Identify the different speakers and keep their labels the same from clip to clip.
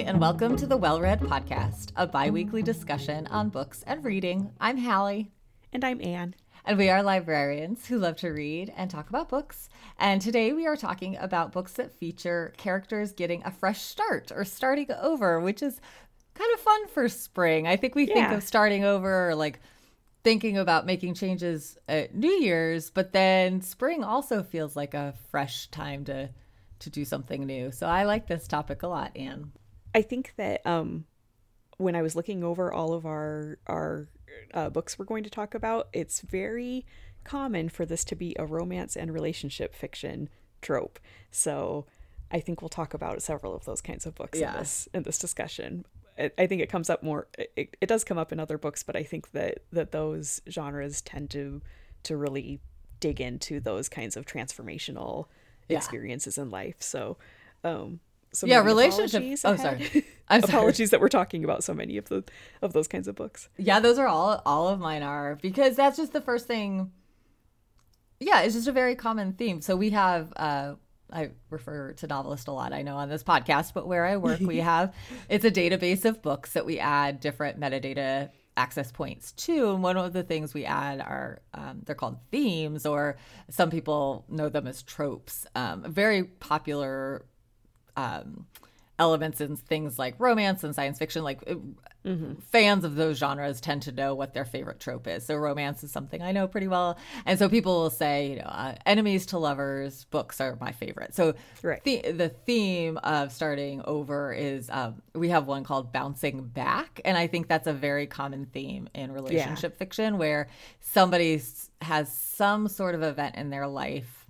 Speaker 1: And welcome to the Well Read Podcast, a bi weekly discussion on books and reading. I'm Hallie.
Speaker 2: And I'm Anne.
Speaker 1: And we are librarians who love to read and talk about books. And today we are talking about books that feature characters getting a fresh start or starting over, which is kind of fun for spring. I think we think of starting over or like thinking about making changes at New Year's, but then spring also feels like a fresh time to to do something new. So I like this topic a lot, Anne.
Speaker 2: I think that um, when I was looking over all of our our uh, books we're going to talk about, it's very common for this to be a romance and relationship fiction trope. So I think we'll talk about several of those kinds of books
Speaker 1: Yeah.
Speaker 2: in this in this discussion. I I think it comes up more. It, it does come up in other books, but I think that that those genres tend to to really dig into those kinds of transformational
Speaker 1: Yeah.
Speaker 2: experiences in life. So, um, so
Speaker 1: Yeah,
Speaker 2: maybe
Speaker 1: relationship-
Speaker 2: apologies
Speaker 1: oh, sorry. I'm sorry.
Speaker 2: apologies that we're talking about so many of the of those kinds of books.
Speaker 1: Yeah, those are all all of mine are because that's just the first thing. Yeah, it's just a very common theme. So we have uh I refer to novelist a lot, I know on this podcast, but where I work, we have it's a database of books that we add different metadata access points to. And one of the things we add are um, they're called themes, or some people know them as tropes. Um, very popular um, elements in things like romance and science fiction. Like it- fans of those genres tend to know what their favorite trope is. So romance is something I know pretty well, and so people will say, you know, uh, enemies to lovers books are my favorite. So
Speaker 2: Right.
Speaker 1: the the theme of starting over is um, we have one called bouncing back, and I think that's a very common theme in relationship fiction where somebody has some sort of event in their life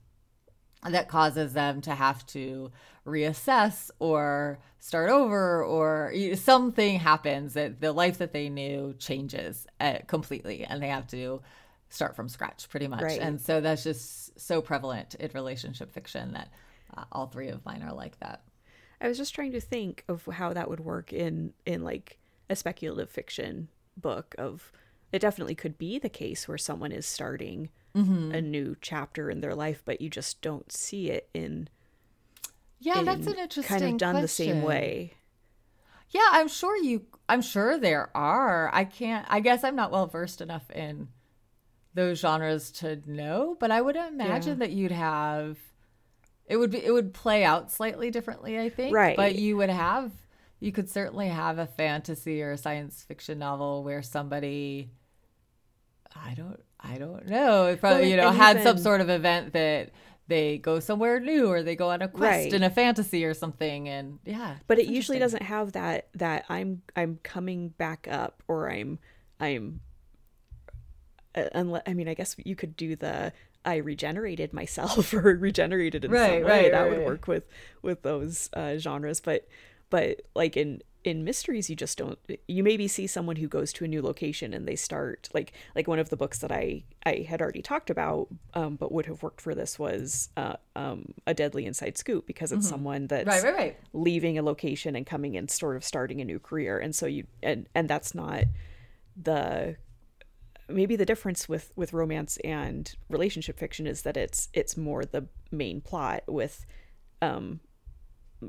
Speaker 1: that causes them to have to reassess or start over or something happens that the life that they knew changes uh, completely and they have to start from scratch pretty much
Speaker 2: Right.
Speaker 1: and so that's just so prevalent in relationship fiction that uh, all three of mine are like that
Speaker 2: I was just trying to think of how that would work in in like a speculative fiction book of it definitely could be the case where someone is starting
Speaker 1: Mm-hmm.
Speaker 2: a new chapter in their life but you just don't see it in,
Speaker 1: yeah that's an interesting
Speaker 2: kind of done the same way.
Speaker 1: Yeah, I'm sure you I'm sure there are. I can't I guess I'm not well versed enough in those genres to know, but I would imagine that you'd have it would be it would play out slightly differently, I think.
Speaker 2: Right.
Speaker 1: But you would have you could certainly have a fantasy or a science fiction novel where somebody I don't I don't know, if,
Speaker 2: Well,
Speaker 1: you know, had some sort of event that they go somewhere new or they go on a quest
Speaker 2: Right.
Speaker 1: in a fantasy or something and yeah.
Speaker 2: but it usually doesn't have that that i'm i'm coming back up or i'm i'm uh, unless i mean i guess you could do the i regenerated myself or regenerated in
Speaker 1: Right,
Speaker 2: some way
Speaker 1: right,
Speaker 2: that
Speaker 1: right,
Speaker 2: would work with with those uh, genres but but like in in mysteries you just don't you maybe see someone who goes to a new location and they start like like one of the books that i i had already talked about um, but would have worked for this was uh, um, a deadly inside scoop because it's someone that's
Speaker 1: Mm-hmm. Right, right, right.
Speaker 2: leaving a location and coming and sort of starting a new career and so you and and that's not the maybe the difference with with romance and relationship fiction is that it's it's more the main plot with um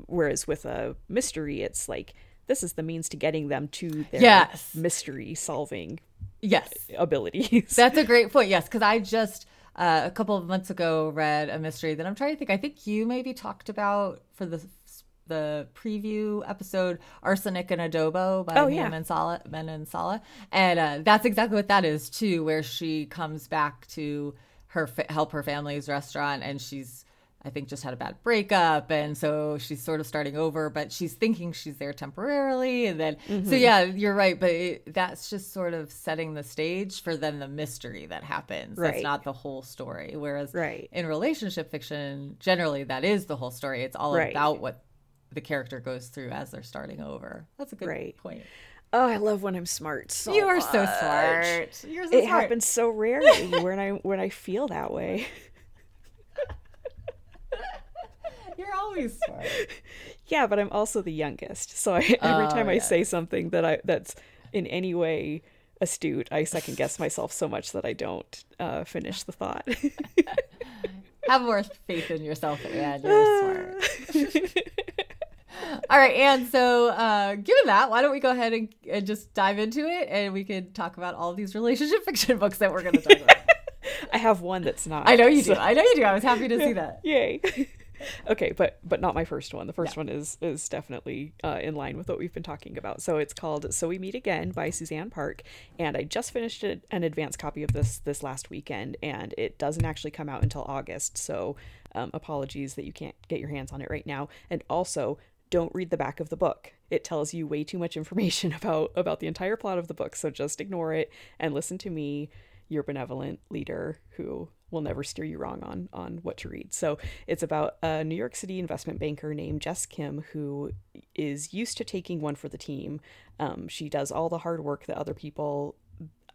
Speaker 2: whereas with a mystery it's like this is the means to getting them to their
Speaker 1: Yes.
Speaker 2: mystery solving
Speaker 1: Yes.
Speaker 2: abilities
Speaker 1: That's a great point. Yes, because I just uh, a couple of months ago read a mystery that I'm trying to think. I think you maybe talked about for the the preview episode, "Arsenic and Adobo" by
Speaker 2: Oh, yeah.
Speaker 1: Mansala, Manansala, and uh, that's exactly what that is too. Where she comes back to her help her family's restaurant, and she's I think just had a bad breakup, and so she's sort of starting over, but she's thinking she's there temporarily, and then
Speaker 2: Mm-hmm.
Speaker 1: so yeah, you're right, but it, that's just sort of setting the stage for then the mystery that happens. That's not the whole story. Whereas
Speaker 2: Right.
Speaker 1: in relationship fiction, generally that is the whole story. It's all
Speaker 2: Right.
Speaker 1: about what the character goes through as they're starting over. That's a good
Speaker 2: Right.
Speaker 1: point.
Speaker 2: oh i love when i'm smart so
Speaker 1: you are so smart. So
Speaker 2: it
Speaker 1: smart.
Speaker 2: happens so rarely when i when i feel that way
Speaker 1: You're always smart.
Speaker 2: Yeah, but I'm also the youngest. So I, every
Speaker 1: Oh,
Speaker 2: time I say something that I that's in any way astute, I second guess myself so much that I don't uh, finish the thought.
Speaker 1: Have more faith in yourself, and you're smart. All right, and so uh, given that, why don't we go ahead and, and just dive into it, and we could talk about all these relationship fiction books that we're going to talk about.
Speaker 2: I have one that's not.
Speaker 1: I know you so. do. I know you do. I was happy to see that.
Speaker 2: Yay. okay, but but not my first one. The first one is is definitely uh, in line with what we've been talking about. So it's called "So We Meet Again" by Suzanne Park, and I just finished an advance copy of this this last weekend, and it doesn't actually come out until August. So um, apologies that you can't get your hands on it right now, and also don't read the back of the book. It tells you way too much information about about the entire plot of the book, so just ignore it and listen to me, your benevolent leader who will never steer you wrong on on what to read. So it's about a New York City investment banker named Jess Kim who is used to taking one for the team. Um, she does all the hard work that other people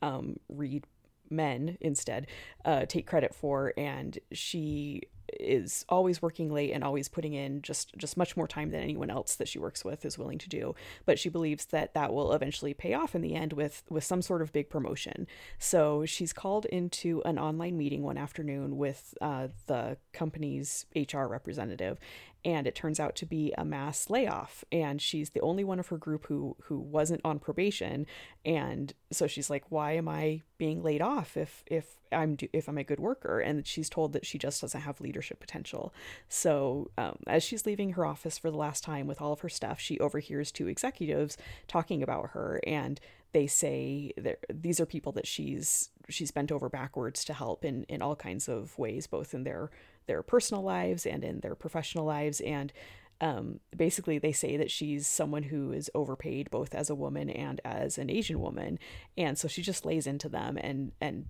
Speaker 2: um, read men instead uh, take credit for, and she is always working late and always putting in just just much more time than anyone else that she works with is willing to do. But she believes that that will eventually pay off in the end with with some sort of big promotion. So she's called into an online meeting one afternoon with uh, the company's hr representative and it turns out to be a mass layoff. And she's the only one of her group who who wasn't on probation. And so she's like why am i being laid off if if i'm if i'm a good worker and she's told that she just doesn't have leadership potential. So um, as she's leaving her office for the last time with all of her stuff she overhears two executives talking about her and they say these are people that she's she's bent over backwards to help in in all kinds of ways both in their their personal lives and in their professional lives. And um, basically they say that she's someone who is overpaid both as a woman and as an asian woman. And so she just lays into them and and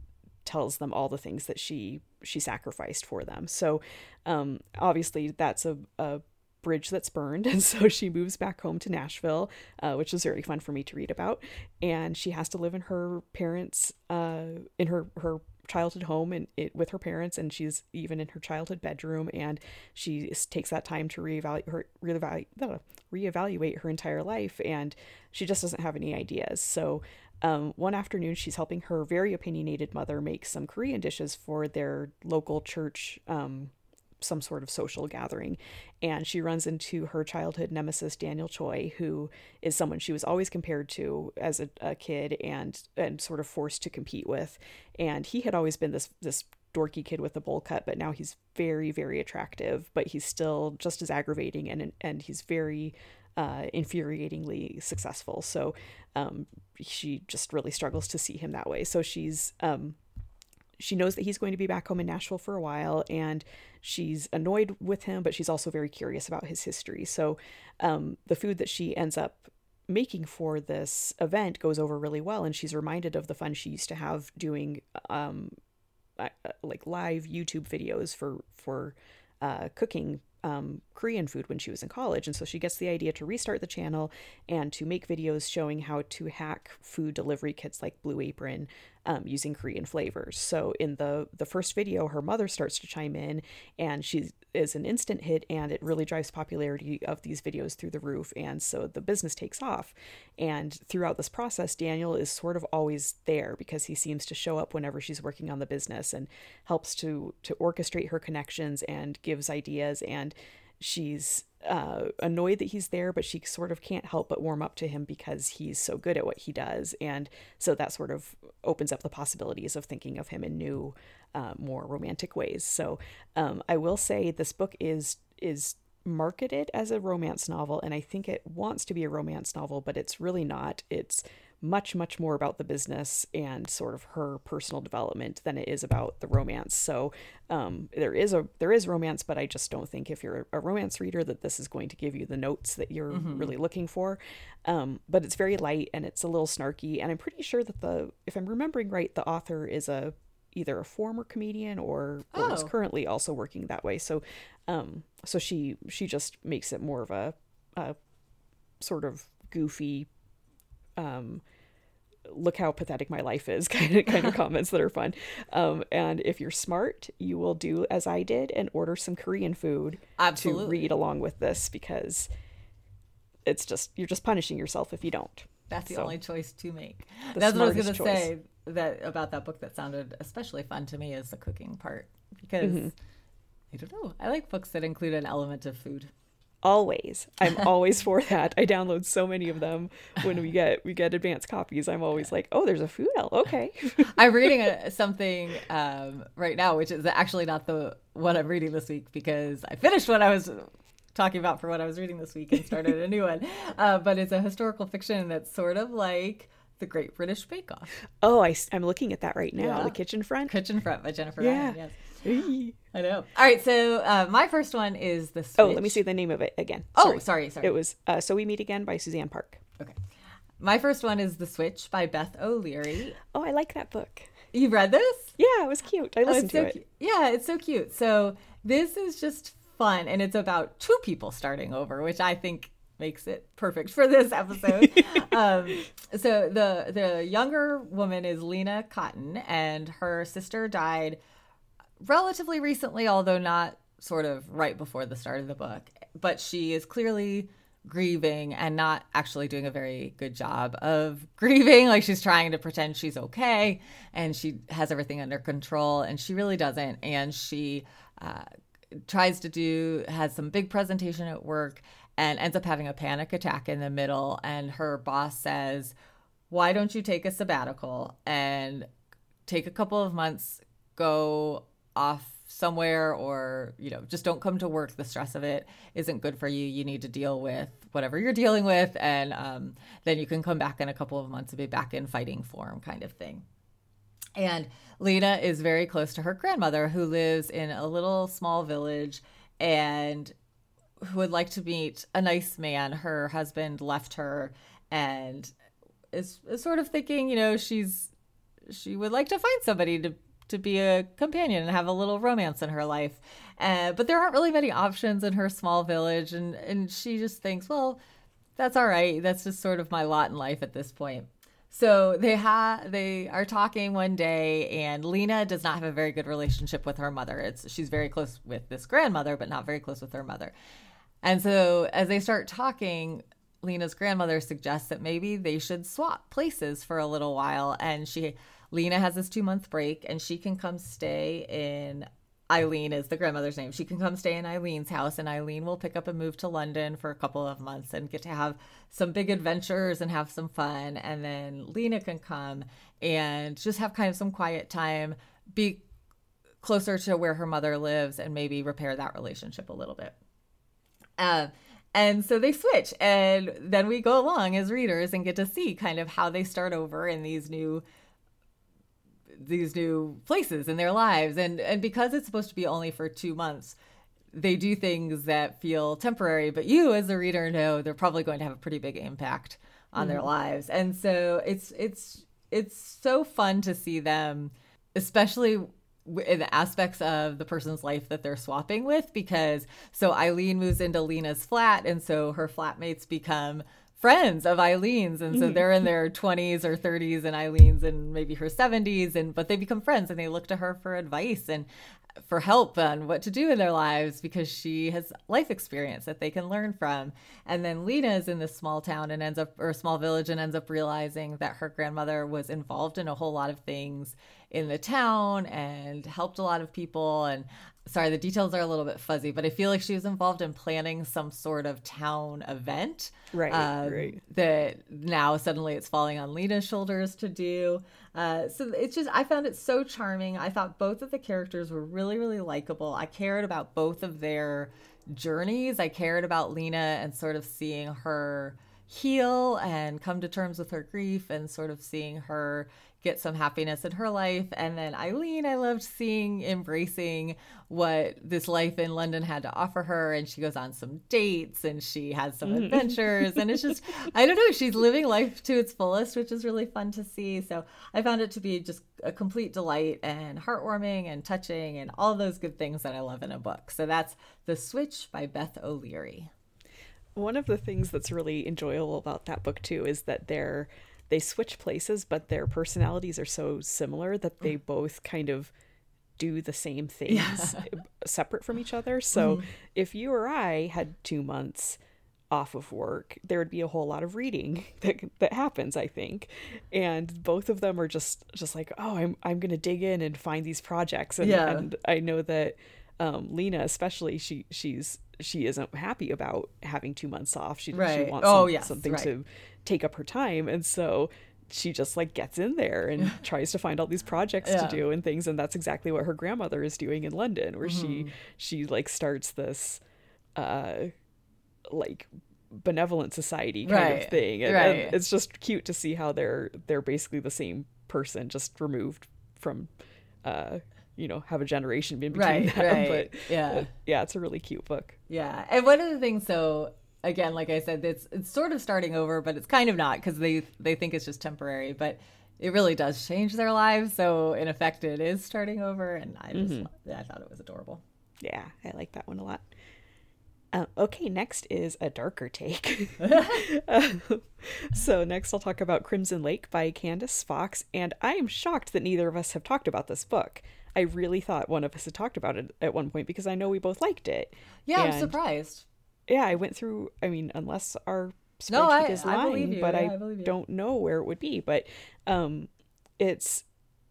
Speaker 2: tells them all the things that she she sacrificed for them. So um, obviously that's a, a bridge that's burned. And so she moves back home to nashville uh, which is very fun for me to read about. And she has to live in her parents uh, in her her childhood home and it with her parents. And she's even in her childhood bedroom. And she takes that time to reevaluate her reevaluate, reevaluate her entire life. And she just doesn't have any ideas. So um, one afternoon she's helping her very opinionated mother make some korean dishes for their local church um, some sort of social gathering. And she runs into her childhood nemesis, Daniel Choi, who is someone she was always compared to as a, a kid and and sort of forced to compete with. And he had always been this this dorky kid with a bowl cut, but now he's very, very attractive, but he's still just as aggravating and and he's very uh, infuriatingly successful. So um, she just really struggles to see him that way. So she's um, she knows that he's going to be back home in Nashville for a while and she's annoyed with him, but she's also very curious about his history. So um, the food that she ends up making for this event goes over really well and she's reminded of the fun she used to have doing um, uh, like live YouTube videos for for uh, cooking um, Korean food when she was in college. And so she gets the idea to restart the channel and to make videos showing how to hack food delivery kits like Blue Apron um, using Korean flavors. So in the the first video, her mother starts to chime in, and she is an instant hit, and it really drives popularity of these videos through the roof. And so the business takes off. And throughout this process, Daniel is sort of always there because he seems to show up whenever she's working on the business and helps to to orchestrate her connections and gives ideas and she's uh, annoyed that he's there, but she sort of can't help but warm up to him because he's so good at what he does. And so that sort of opens up the possibilities of thinking of him in new, uh, more romantic ways. So um, I will say this book is is marketed as a romance novel, and I think it wants to be a romance novel, but it's really not. It's much much more about the business and sort of her personal development than it is about the romance so um, there is a there is romance but i just don't think if you're a romance reader that this is going to give you the notes that you're mm-hmm. really looking for um, but it's very light and it's a little snarky and i'm pretty sure that the if i'm remembering right the author is a either a former comedian or, or oh. is currently also working that way so um so she she just makes it more of a, a sort of goofy um, look how pathetic my life is kind of kind of comments that are fun. Um, and if you're smart, you will do as I did and order some Korean food Absolutely. to read along with this because it's just you're just punishing yourself if you don't.
Speaker 1: That's the so, only choice to make. That's what I was going to say that about that book that sounded especially fun to me is the cooking part because mm-hmm. I don't know. I like books that include an element of food.
Speaker 2: Always i'm always for that i download so many of them when we get we get advanced copies i'm always like oh there's a food elf okay
Speaker 1: i'm reading a, something um, right now which is actually not the one i'm reading this week because i finished what i was talking about for what i was reading this week and started a new one uh, but it's a historical fiction that's sort of like the Great British Bake Off.
Speaker 2: Oh, I, am looking at that right now. Yeah. The Kitchen Front.
Speaker 1: Kitchen Front by Jennifer yeah. Ryan. Yes. I know. All right, so uh, my first one is the. Switch.
Speaker 2: Oh, let me see the name of it again.
Speaker 1: Sorry. Oh, sorry, sorry.
Speaker 2: It was uh, "So We Meet Again" by Suzanne Park.
Speaker 1: Okay, my first one is "The Switch" by Beth O'Leary.
Speaker 2: Oh, I like that book.
Speaker 1: You read this?
Speaker 2: Yeah, it was cute. I oh, listened
Speaker 1: oh,
Speaker 2: to so
Speaker 1: it. Yeah, it's so cute. So this is just fun, and it's about two people starting over, which I think makes it perfect for this episode. um, so the the younger woman is Leena Cotton, and her sister died relatively recently, although not sort of right before the start of the book. But she is clearly grieving and not actually doing a very good job of grieving. Like she's trying to pretend she's okay and she has everything under control, and she really doesn't. And she uh, tries to do, has some big presentation at work and ends up having a panic attack in the middle. And her boss says, Why don't you take a sabbatical and take a couple of months, go off somewhere or you know just don't come to work the stress of it isn't good for you. You need to deal with whatever you're dealing with and um, then you can come back in a couple of months and be back in fighting form kind of thing. And leena is very close to her grandmother who lives in a little small village and who would like to meet a nice man. Her husband left her and is, is sort of thinking you know she's she would like to find somebody to to be a companion and have a little romance in her life. Uh, but there aren't really many options in her small village, and and she just thinks, well, that's all right. That's just sort of my lot in life at this point. So they have they are talking one day, and Leena does not have a very good relationship with her mother. It's she's very close with this grandmother, but not very close with her mother. And so as they start talking, Leena's grandmother suggests that maybe they should swap places for a little while, and she Leena has this two month break and she can come stay in Eileen is the grandmother's name. She can come stay in Eileen's house, and Eileen will pick up and move to London for a couple of months and get to have some big adventures and have some fun. And then Leena can come and just have kind of some quiet time, be closer to where her mother lives, and maybe repair that relationship a little bit. Uh, and so they switch, and then we go along as readers and get to see kind of how they start over in these new these new places in their lives. And and because it's supposed to be only for 2 months they do things that feel temporary. But you as a reader know they're probably going to have a pretty big impact on mm-hmm. their lives. And so it's it's it's so fun to see them especially in the aspects of the person's life that they're swapping with because so Eileen moves into Leena's flat and so her flatmates become friends of Eileen's and so mm-hmm. they're in their 20s or 30s and Eileen's in maybe her 70s and but they become friends and they look to her for advice and for help on what to do in their lives because she has life experience that they can learn from and then Leena is in this small town and ends up or small village and ends up realizing that her grandmother was involved in a whole lot of things in the town and helped a lot of people and sorry, the details are a little bit fuzzy, but I feel like she was involved in planning some sort of town event.
Speaker 2: Right. Um, right.
Speaker 1: That now suddenly it's falling on Leena's shoulders to do. Uh, so it's just, I found it so charming. I thought both of the characters were really, really likable. I cared about both of their journeys. I cared about Leena and sort of seeing her heal and come to terms with her grief and sort of seeing her get some happiness in her life. And then Eileen, I loved seeing embracing what this life in London had to offer her. And she goes on some dates and she has some mm. adventures. and it's just, I don't know, she's living life to its fullest, which is really fun to see. So I found it to be just a complete delight and heartwarming and touching and all those good things that I love in a book. So that's The Switch by Beth O'Leary.
Speaker 2: One of the things that's really enjoyable about that book too is that they're they switch places, but their personalities are so similar that they mm. both kind of do the same things yeah. separate from each other. So mm. if you or I had two months off of work, there would be a whole lot of reading that that happens, I think. And both of them are just just like, oh, I'm I'm gonna dig in and find these projects. And, yeah. and I know that um, Leena, especially, she she's she isn't happy about having two months off. She,
Speaker 1: Right.
Speaker 2: she wants
Speaker 1: Oh,
Speaker 2: some-
Speaker 1: yes,
Speaker 2: something
Speaker 1: right.
Speaker 2: to take up her time. And so she just like gets in there and tries to find all these projects
Speaker 1: Yeah.
Speaker 2: to do and things. And that's exactly what her grandmother is doing in London, where
Speaker 1: Mm-hmm.
Speaker 2: she, she like starts this, uh, like benevolent society kind
Speaker 1: Right,
Speaker 2: of thing. And,
Speaker 1: right.
Speaker 2: and it's just cute to see how they're, they're basically the same person, just removed from, uh, you know, have a generation in between
Speaker 1: Right,
Speaker 2: them. But
Speaker 1: yeah.
Speaker 2: uh, yeah, it's a really cute book.
Speaker 1: Yeah, and one of the things, so again, like I said, it's it's sort of starting over, but it's kind of not because they they think it's just temporary, but it really does change their lives. So in effect, it is starting over, and I just
Speaker 2: Mm-hmm.
Speaker 1: I thought it was adorable.
Speaker 2: Yeah, I like that one a lot. Uh, okay, next is a darker take. So next I'll talk about Crimson Lake by Candice Fox, and I am shocked that neither of us have talked about this book. I really thought one of us had talked about it at one point because I know we both liked it.
Speaker 1: Yeah, I'm surprised.
Speaker 2: Yeah, I went through. I mean, unless our spreadsheet
Speaker 1: No, I-
Speaker 2: is
Speaker 1: I
Speaker 2: lying,
Speaker 1: believe you.
Speaker 2: but
Speaker 1: Yeah,
Speaker 2: I,
Speaker 1: I
Speaker 2: don't know where it would be. But um, it's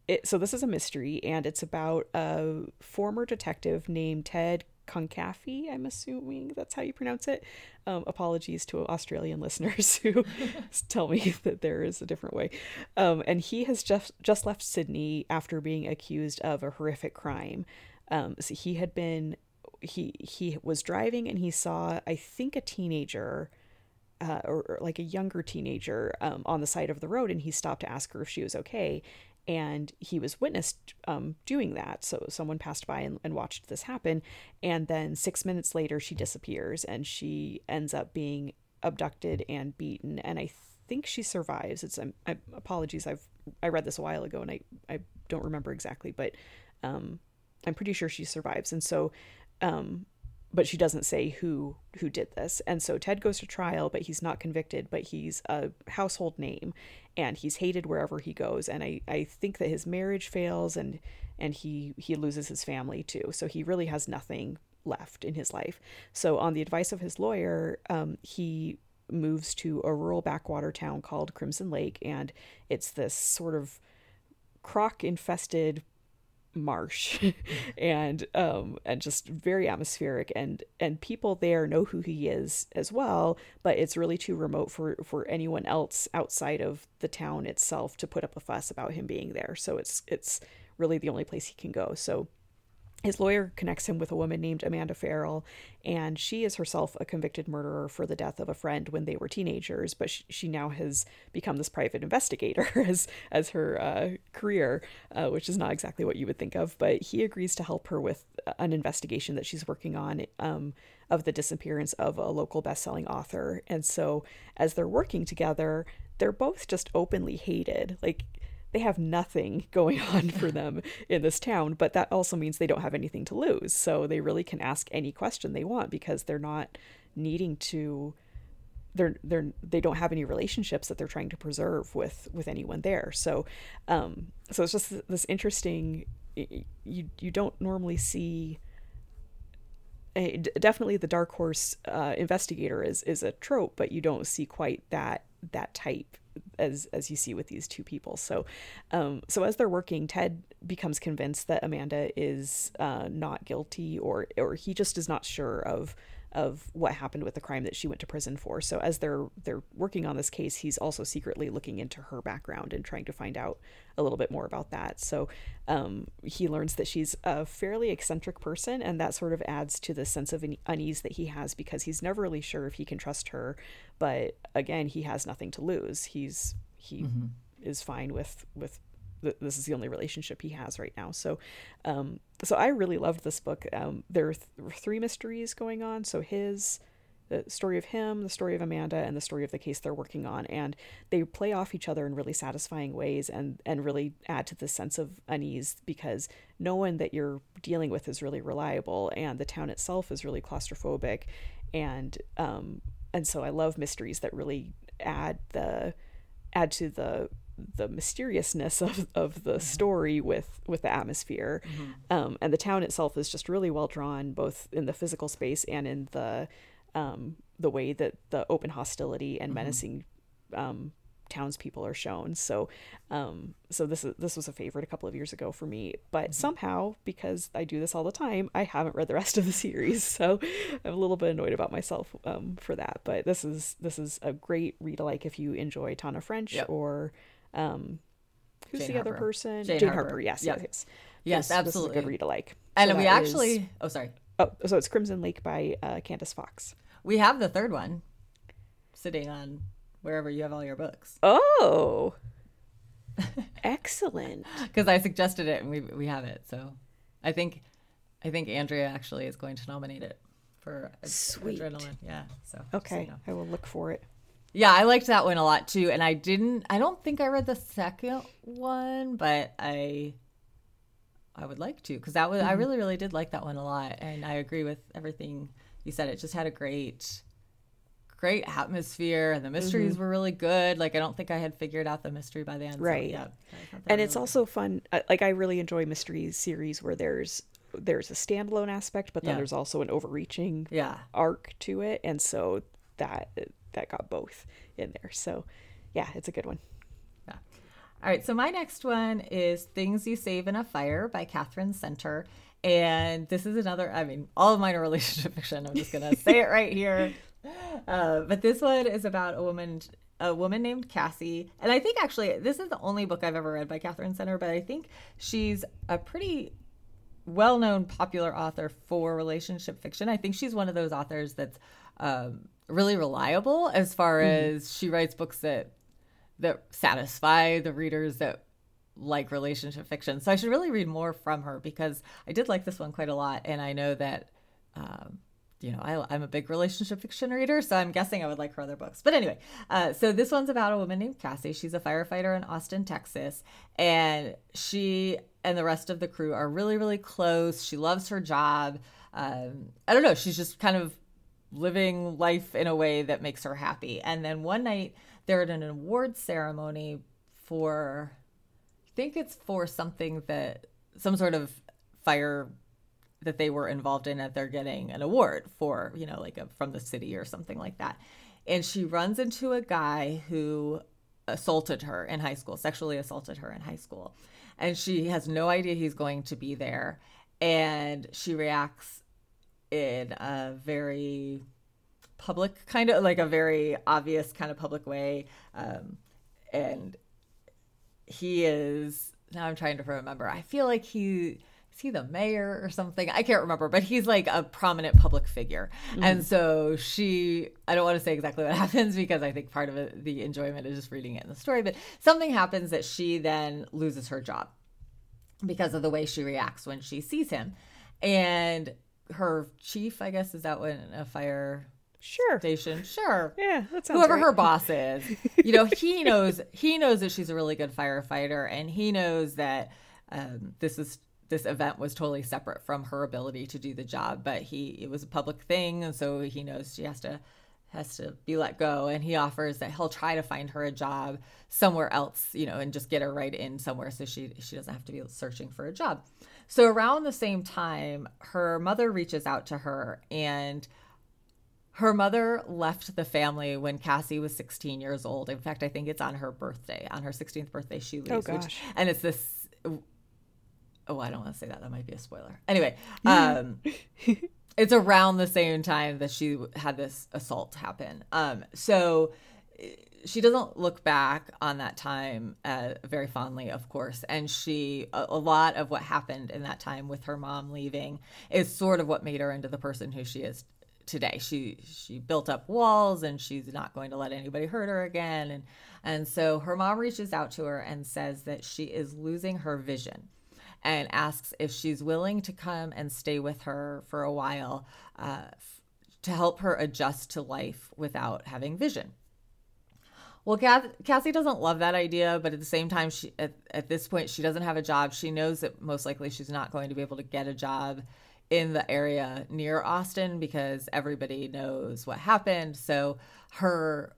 Speaker 2: it. So this is a mystery, and it's about a former detective named Ted Conkaffey. I'm assuming that's how you pronounce it. Um, apologies to Australian listeners who tell me that there is a different way. Um, and he has just just left Sydney after being accused of a horrific crime. Um, so he had been he he was driving and he saw I think a teenager uh, or, or like a younger teenager um, on the side of the road and he stopped to ask her if she was okay. And he was witnessed um, doing that. So someone passed by and, and watched this happen. And then six minutes later she disappears and she ends up being abducted and beaten. And i think she survives. It's I, apologies. I've i read this a while ago and i i don't remember exactly but um i'm pretty sure she survives. And so um but she doesn't say who who did this. And so ted goes to trial but he's not convicted but he's a household name and he's hated wherever he goes. And i i think that his marriage fails and and he he loses his family too. So he really has nothing left in his life. So on the advice of his lawyer um he moves to a rural backwater town called crimson lake. And it's this sort of croc infested marsh and um and just very atmospheric and and people there know who he is as well but it's really too remote for for anyone else outside of the town itself to put up a fuss about him being there. So it's it's really the only place he can go. So his lawyer connects him with a woman named Amanda Farrell, and she is herself a convicted murderer for the death of a friend when they were teenagers. But she, she now has become this private investigator as as her uh, career, uh, which is not exactly what you would think of. But he agrees to help her with an investigation that she's working on um, of the disappearance of a local best-selling author. And so, as they're working together, they're both just openly hated. Like they have nothing going on for them in this town, but that also means they don't have anything to lose. So they really can ask any question they want because they're not needing to they're they're they don't have any relationships that they're trying to preserve with with anyone there. So um so it's just this interesting you you don't normally see a, definitely the dark horse uh, investigator is is a trope, but you don't see quite that that type as as you see with these two people. So, um, so as they're working, Ted becomes convinced that Amanda is uh, not guilty, or or he just is not sure of of what happened with the crime that she went to prison for. So as they're they're working on this case, he's also secretly looking into her background and trying to find out a little bit more about that. So um, he learns that she's a fairly eccentric person, and that sort of adds to the sense of unease that he has because he's never really sure if he can trust her. But again, he has nothing to lose. He's he mm-hmm. is fine with with this is the only relationship he has right now. So, um, so I really loved this book. Um, there are th- three mysteries going on. So his, the story of him, the story of Amanda, and the story of the case they're working on, and they play off each other in really satisfying ways, and and really add to the sense of unease because no one that you're dealing with is really reliable, and the town itself is really claustrophobic, and um, and so I love mysteries that really add the add to the the mysteriousness of, of the story with with the atmosphere mm-hmm. um, and the town itself is just really well drawn both in the physical space and in the um, the way that the open hostility and menacing um, townspeople are shown. So, um, so this is this was a favorite a couple of years ago for me. But mm-hmm. somehow, because I do this all the time, I haven't read the rest of the series. So I'm a little bit annoyed about myself um, for that. But this is this is a great read alike if you enjoy Tana French yep. or um, who's Jane the Harper. other person?
Speaker 1: Jane, Jane Harper.
Speaker 2: Harper. Yes,
Speaker 1: yep.
Speaker 2: yes,
Speaker 1: yes. Yes, absolutely.
Speaker 2: This is a good read alike.
Speaker 1: And so we actually. Is, oh, sorry.
Speaker 2: Oh, so it's Crimson Lake by uh, Candice Fox.
Speaker 1: We have the third one sitting on wherever you have all your books.
Speaker 2: Oh, excellent!
Speaker 1: Because I suggested it and we we have it. So I think I think Andrea actually is going to nominate it for
Speaker 2: Sweet.
Speaker 1: adrenaline. Yeah. So
Speaker 2: okay, so you know. I will look for it.
Speaker 1: Yeah, I liked that one a lot too, and I didn't. I don't think I read the second one, but I I would like to because that was mm-hmm. I really really did like that one a lot, and I agree with everything you said. It just had a great great atmosphere and the mysteries mm-hmm. were really good. Like I don't think I had figured out the mystery by the end.
Speaker 2: Right.
Speaker 1: So, yeah.
Speaker 2: And really it's also fun. Like I really enjoy mysteries series where there's there's a standalone aspect, but then yeah. there's also an overreaching
Speaker 1: yeah.
Speaker 2: arc to it, and so that that got both in there. So yeah, it's a good one.
Speaker 1: Yeah. All right. So my next one is Things You Save in a Fire by Katherine Center. And this is another, I mean, all of mine are relationship fiction. I'm just going to say it right here. Uh, but this one is about a woman a woman named Cassie. And I think actually this is the only book I've ever read by Katherine Center, but I think she's a pretty well known popular author for relationship fiction. I think she's one of those authors that's um, really reliable as far mm-hmm. as she writes books that that satisfy the readers that like relationship fiction. So I should really read more from her because I did like this one quite a lot, and I know that. Um, you know, I, am a big relationship fiction reader, so I'm guessing I would like her other books. But anyway, uh, so this one's about a woman named Cassie. She's a firefighter in Austin, Texas, and she and the rest of the crew are really, really close. She loves her job. Um, I don't know. She's just kind of living life in a way that makes her happy. And then one night they're at an award ceremony for, I think it's for something that some sort of fire that they were involved in that they're getting an award for, you know, like a, from the city or something like that. And she runs into a guy who assaulted her in high school, sexually assaulted her in high school. And she has no idea he's going to be there. And she reacts in a very public kind of like a very obvious kind of public way. Um, and he is now I'm trying to remember. I feel like he is he the mayor or something? I can't remember, but he's like a prominent public figure. Mm-hmm. And so she, I don't want to say exactly what happens because I think part of it, the enjoyment is just reading it in the story, but something happens that she then loses her job because of the way she reacts when she sees him. And her chief, I guess, is that when a fire
Speaker 2: sure.
Speaker 1: station? Sure.
Speaker 2: Yeah
Speaker 1: whoever
Speaker 2: right.
Speaker 1: her boss is. You know he knows he knows that she's a really good firefighter and he knows that um, this is this event was totally separate from her ability to do the job but he it was a public thing and so he knows she has to has to be let go and he offers that he'll try to find her a job somewhere else you know and just get her right in somewhere so she she doesn't have to be searching for a job so around the same time her mother reaches out to her and her mother left the family when Cassie was 16 years old. In fact, I think it's on her birthday. On her 16th birthday, she leaves.
Speaker 2: Oh, gosh. Which,
Speaker 1: and it's this oh, I don't want to say that. That might be a spoiler. Anyway, um, it's around the same time that she had this assault happen. Um, so she doesn't look back on that time uh, very fondly, of course. And she, a, a, lot of what happened in that time with her mom leaving is sort of what made her into the person who she is today. She she built up walls and she's not going to let anybody hurt her again. And and so her mom reaches out to her and says that she is losing her vision and asks if she's willing to come and stay with her for a while uh, to help her adjust to life without having vision. Well, Cass- Cassie doesn't love that idea, but at the same time, she at, at this point she doesn't have a job. She knows that most likely she's not going to be able to get a job in the area near Austin because everybody knows what happened. So her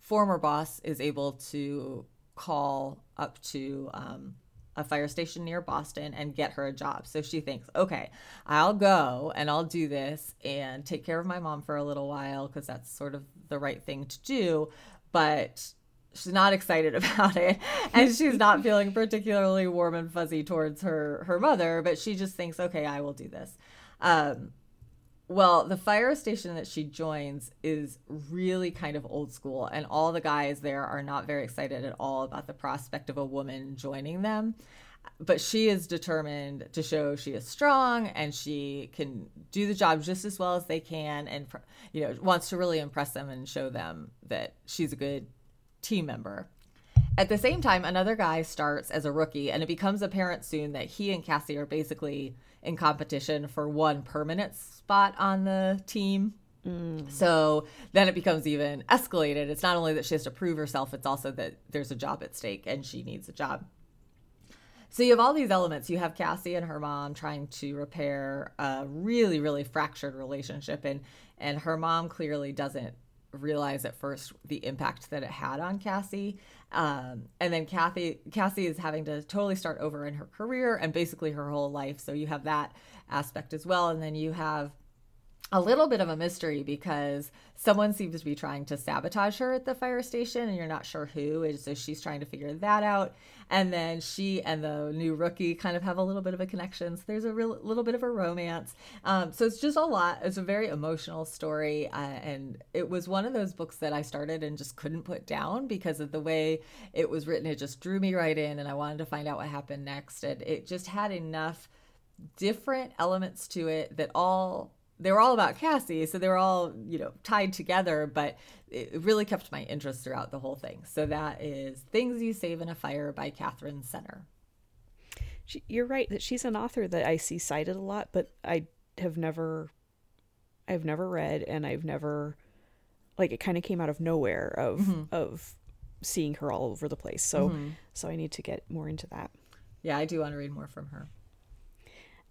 Speaker 1: former boss is able to call up to um, a fire station near Boston and get her a job. So she thinks, okay, I'll go and I'll do this and take care of my mom for a little while because that's sort of the right thing to do. But she's not excited about it. And she's not feeling particularly warm and fuzzy towards her her mother but she just thinks okay i will do this. Um, well the fire station that she joins is really kind of old school and all the guys there are not very excited at all about the prospect of a woman joining them but she is determined to show she is strong and she can do the job just as well as they can and you know wants to really impress them and show them that she's a good team member. At the same time, another guy starts as a rookie, and it becomes apparent soon that he and Cassie are basically in competition for one permanent spot on the team. Mm. So then it becomes even escalated. It's not only that she has to prove herself, it's also that there's a job at stake and she needs a job. So you have all these elements. You have Cassie and her mom trying to repair a really, really fractured relationship, and and her mom clearly doesn't realize at first the impact that it had on Cassie. Um, and then Kathy, Cassie is having to totally start over in her career and basically her whole life. So you have that aspect as well. And then you have a little bit of a mystery because someone seems to be trying to sabotage her at the fire station and you're not sure who and so she's trying to figure that out. And then she and the new rookie kind of have a little bit of a connection. So there's a real little bit of a romance. Um, so it's just a lot. It's a very emotional story uh, and it was one of those books that i started and just couldn't put down because of the way it was written. It just drew me right in and i wanted to find out what happened next. And it just had enough different elements to it that all they were all about Cassie, so they were all, you know, tied together, but it really kept my interest throughout the whole thing. So that is Things You Save in a Fire by Katherine Center.
Speaker 2: She, you're right that she's an author that I see cited a lot, but I have never, I've never read, and I've never, like, it kind of came out of nowhere of mm-hmm. of seeing her all over the place. So, mm-hmm. so I need to get more into that.
Speaker 1: Yeah, I do want to read more from her.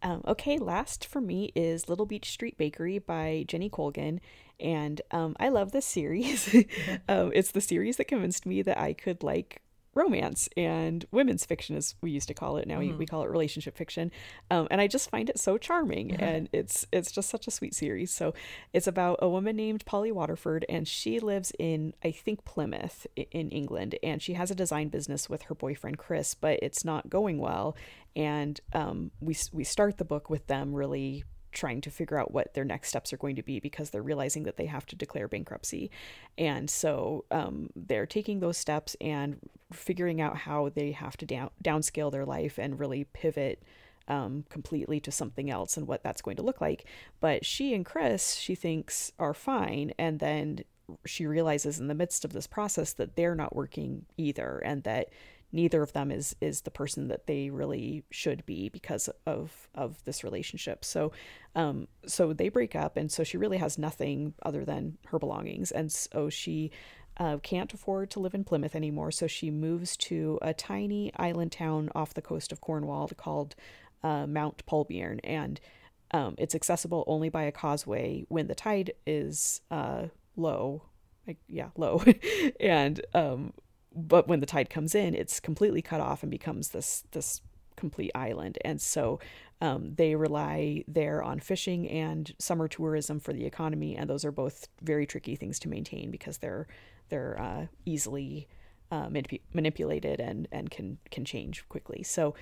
Speaker 2: Um, okay, last for me is Little Beach Street Bakery by Jenny Colgan. And um, I love this series. um, it's the series that convinced me that I could like romance and women's fiction as we used to call it. Now mm. we, we call it relationship fiction. Um, and i just find it so charming and it's it's just such a sweet series. So it's about a woman named polly waterford and she lives in i think plymouth in england. And she has a design business with her boyfriend chris but it's not going well. And um, we, we start the book with them really trying to figure out what their next steps are going to be because they're realizing that they have to declare bankruptcy. And so um, they're taking those steps and figuring out how they have to down, downscale their life and really pivot um, completely to something else and what that's going to look like. But she and Chris, she thinks, are fine. And then she realizes in the midst of this process that they're not working either and that neither of them is is the person that they really should be because of of this relationship. So um so they break up and so she really has nothing other than her belongings. And so she uh, can't afford to live in Plymouth anymore, so she moves to a tiny island town off the coast of Cornwall called uh, Mount Polbearn, and um, it's accessible only by a causeway when the tide is uh, low, like, yeah, low, and um, but when the tide comes in, it's completely cut off and becomes this this complete island. And so um, they rely there on fishing and summer tourism for the economy, and those are both very tricky things to maintain because they're they're uh, easily uh, manip- manipulated and and can can change quickly. So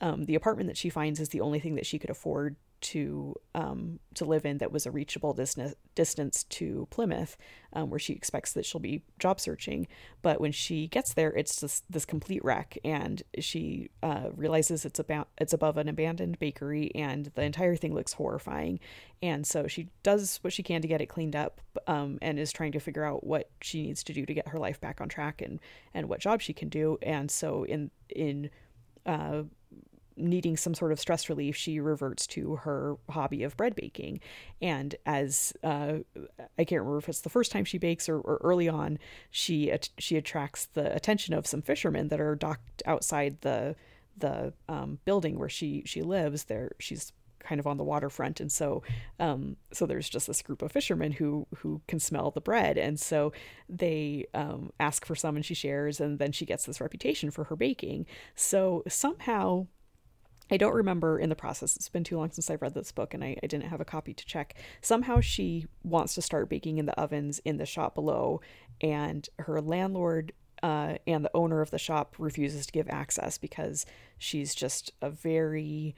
Speaker 2: um, the apartment that she finds is the only thing that she could afford to um, to live in that was a reachable distance distance to Plymouth, um, where she expects that she'll be job searching. But when she gets there, it's just this complete wreck, and she uh, realizes it's about it's above an abandoned bakery, and the entire thing looks horrifying. And so she does what she can to get it cleaned up, um, and is trying to figure out what she needs to do to get her life back on track, and and what job she can do. And so in in uh, needing some sort of stress relief, she reverts to her hobby of bread baking. And as uh, I can't remember if it's the first time she bakes or, or early on, she she attracts the attention of some fishermen that are docked outside the the um, building where she she lives. There, she's kind of on the waterfront and so um, so there's just this group of fishermen who who can smell the bread and so they um, ask for some and she shares and then she gets this reputation for her baking so somehow I don't remember in the process. It's been too long since I've read this book and I, I, didn't have a copy to check. Somehow she wants to start baking in the ovens in the shop below, and her landlord uh, and the owner of the shop refuses to give access because she's just a very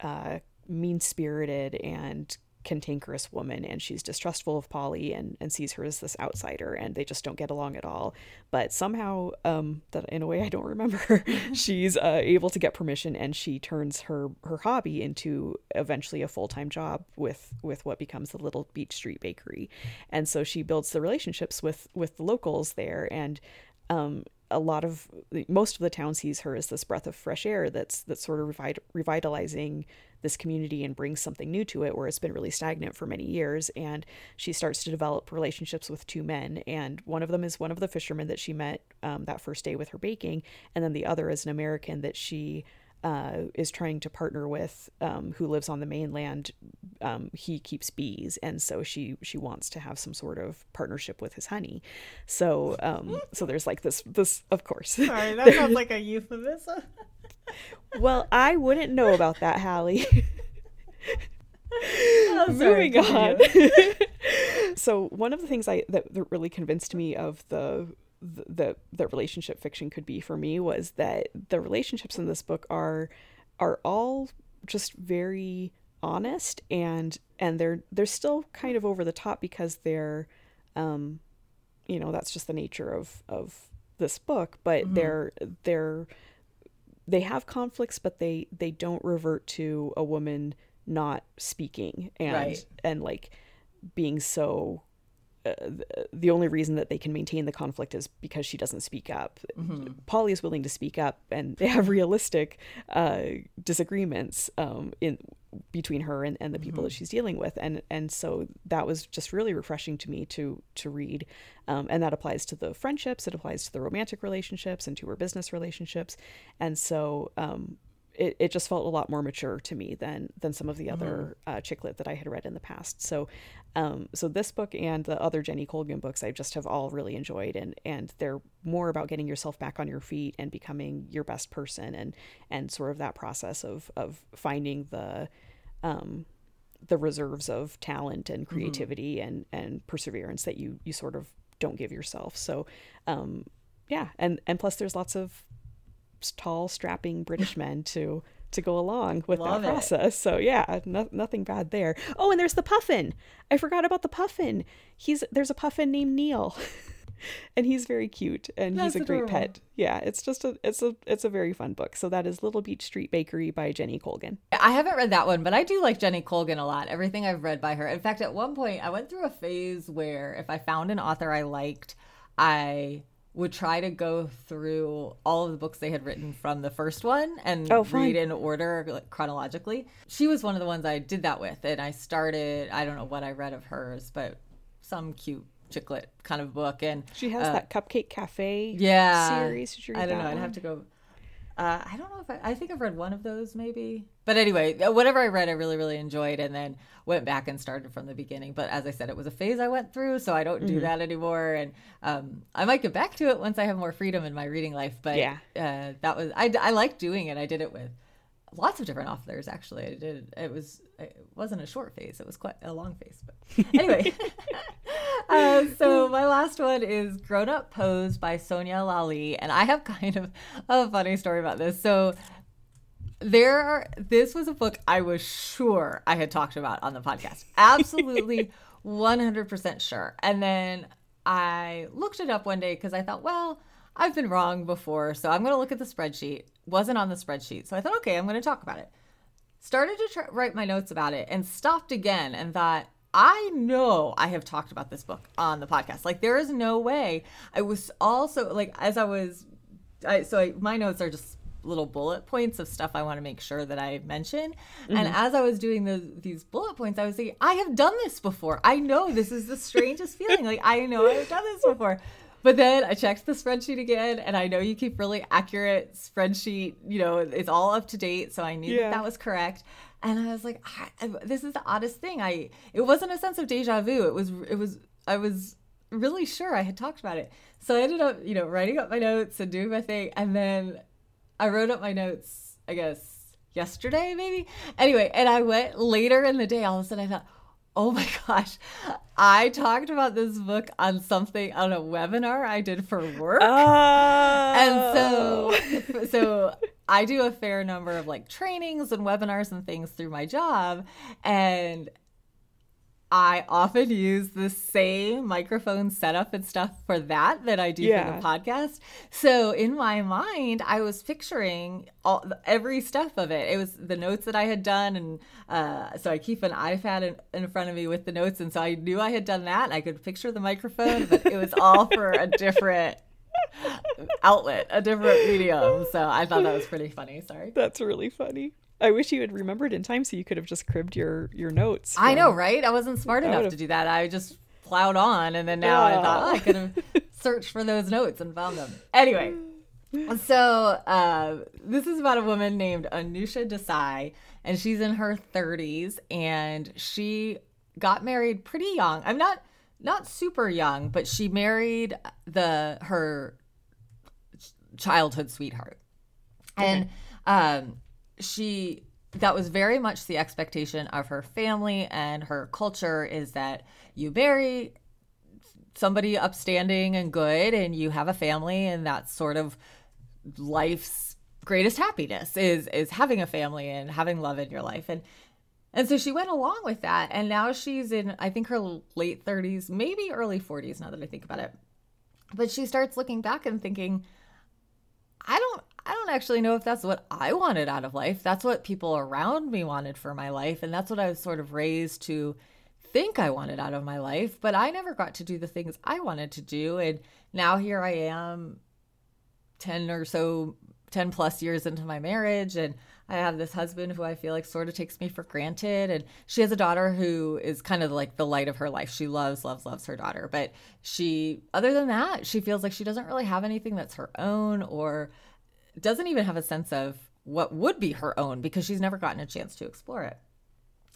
Speaker 2: uh, mean spirited and cantankerous woman and she's distrustful of Polly and, and sees her as this outsider and they just don't get along at all. But somehow, um, that in a way I don't remember, she's uh, able to get permission and she turns her her hobby into eventually a full time job with with what becomes the Little Beach Street Bakery. And so she builds the relationships with with the locals there and um, a lot of most of the town sees her as this breath of fresh air that's that's sort of revitalizing this community and brings something new to it where it's been really stagnant for many years. And she starts to develop relationships with two men and one of them is one of the fishermen that she met um, that first day with her baking and then the other is an american that she uh, is trying to partner with um, who lives on the mainland um, he keeps bees and so she she wants to have some sort of partnership with his honey so um, so there's like this this of course
Speaker 1: sorry that sounds like a euphemism
Speaker 2: well, I wouldn't know about that, Hallie. oh, Moving on. so one of the things I that, that really convinced me of the the the relationship fiction could be for me was that the relationships in this book are are all just very honest and and they're they're still kind of over the top because they're um you know that's just the nature of of this book but mm-hmm. they're they're they have conflicts, but they they don't revert to a woman not speaking and right. and like being so uh, the only reason that they can maintain the conflict is because she doesn't speak up. Mm-hmm. Polly is willing to speak up, and they have realistic uh, disagreements um, in between her and, and the people mm-hmm. that she's dealing with, and and so that was just really refreshing to me to to read, um, and that applies to the friendships, it applies to the romantic relationships, and to her business relationships, and so um, it, it just felt a lot more mature to me than than some of the other mm-hmm. uh, chick lit that I had read in the past. So, um, so this book and the other Jenny Colgan books I just have all really enjoyed, and and they're more about getting yourself back on your feet and becoming your best person, and and sort of that process of of finding the um, the reserves of talent and mm-hmm. creativity mm-hmm. and and perseverance that you you sort of don't give yourself. So, um, yeah, and and plus there's lots of tall, strapping British men to to go along with Love that it. process. So yeah, no, nothing bad there. Oh, and there's the puffin. I forgot about the puffin. He's there's a puffin named Neil. and he's very cute and That's he's a adorable. great pet. Yeah, it's just a it's a it's a very fun book. So that is Little Beach Street Bakery by Jenny Colgan.
Speaker 1: I haven't read that one, but I do like Jenny Colgan a lot. Everything I've read by her. In fact, at one point I went through a phase where if I found an author I liked, I would try to go through all of the books they had written from the first one and oh, read in order like, chronologically. She was one of the ones I did that with, and I started. I don't know what I read of hers, but some cute chick lit kind of book. And
Speaker 2: she has uh, that Cupcake Cafe
Speaker 1: yeah
Speaker 2: series.
Speaker 1: I don't know. One? I'd have to go uh, I don't know if I, I think I've read one of those maybe. But anyway, whatever I read, I really, really enjoyed and then went back and started from the beginning. But as I said, it was a phase I went through, so I don't do mm-hmm. that anymore. And um, I might get back to it once I have more freedom in my reading life. But yeah, uh, that was, I, I like doing it. I did it with lots of different authors actually i did it was it wasn't a short phase it was quite a long phase but anyway uh, so my last one is grown up pose by sonya lalli and i have kind of a funny story about this so there are this was a book i was sure i had talked about on the podcast absolutely 100% sure and then i looked it up one day because i thought well I've been wrong before, so I'm going to look at the spreadsheet. Wasn't on the spreadsheet. So I thought, okay, I'm going to talk about it. Started to try, write my notes about it and stopped again and thought, I know I have talked about this book on the podcast. Like, there is no way. I was also, like, as I was, I, so I, my notes are just little bullet points of stuff I want to make sure that I mention. Mm-hmm. And as I was doing the, these bullet points, I was thinking, I have done this before. I know this is the strangest feeling. Like, I know I've done this before. But then I checked the spreadsheet again, and I know you keep really accurate spreadsheet. You know, it's all up to date, so I knew yeah. that, that was correct. And I was like, I, this is the oddest thing. I it wasn't a sense of deja vu. It was it was I was really sure I had talked about it. So I ended up, you know, writing up my notes and doing my thing, and then I wrote up my notes. I guess yesterday, maybe. Anyway, and I went later in the day. All of a sudden, I thought Oh my gosh. I talked about this book on something on a webinar I did for work.
Speaker 2: Oh.
Speaker 1: And so oh. so I do a fair number of like trainings and webinars and things through my job and I often use the same microphone setup and stuff for that that I do
Speaker 2: Yeah.
Speaker 1: for the podcast. So in my mind, I was picturing all every step of it. It was the notes that I had done, and uh, so I keep an iPad in, in front of me with the notes, and so I knew I had done that. I could picture the microphone, but it was all for a different outlet, a different medium. So I thought that was pretty funny. Sorry.
Speaker 2: That's really funny. I wish you had remembered in time so you could have just cribbed your your notes.
Speaker 1: I know, right? I wasn't smart enough
Speaker 2: would've-
Speaker 1: to do that. I just plowed on, and then now I thought oh. I could have searched for those notes and found them. Anyway, so uh, this is about a woman named Anusha Desai, and she's in her 30s, and she got married pretty young. I'm not not super young, but she married the her childhood sweetheart and um, she that was very much the expectation of her family and her culture is that you marry somebody upstanding and good and you have a family and that's sort of life's greatest happiness is is having a family and having love in your life. And and so she went along with that and now she's in i think her late 30s maybe early 40s now that i think about it. But she starts looking back and thinking I don't I don't actually know if that's what I wanted out of life. That's what people around me wanted for my life and that's what I was sort of raised to think I wanted out of my life, but I never got to do the things I wanted to do and now here I am 10 or so 10 plus years into my marriage and I have this husband who I feel like sort of takes me for granted and she has a daughter who is kind of like the light of her life. She loves loves loves her daughter, but she other than that, she feels like she doesn't really have anything that's her own or doesn't even have a sense of what would be her own because she's never gotten a chance to explore it.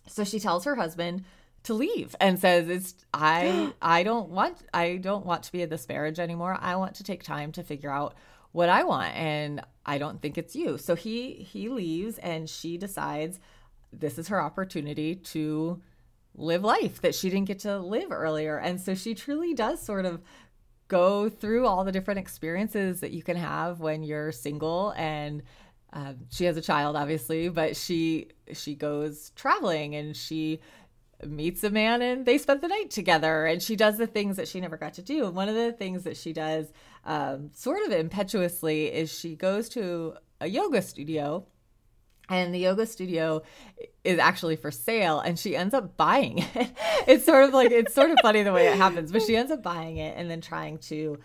Speaker 1: So she tells her husband to leave and says it's I I don't want I don't want to be in this marriage anymore. I want to take time to figure out what I want and I don't think it's you. So he he leaves and she decides this is her opportunity to live life that she didn't get to live earlier. And so she truly does sort of go through all the different experiences that you can have when you're single and um, she has a child obviously but she she goes traveling and she meets a man and they spend the night together and she does the things that she never got to do. And one of the things that she does um, sort of impetuously is she goes to a yoga studio and the yoga studio is actually for sale and she ends up buying it. It's sort of like it's sort of funny the way it happens but she ends up buying it and then trying to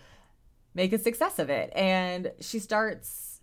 Speaker 1: make a success of it. And she starts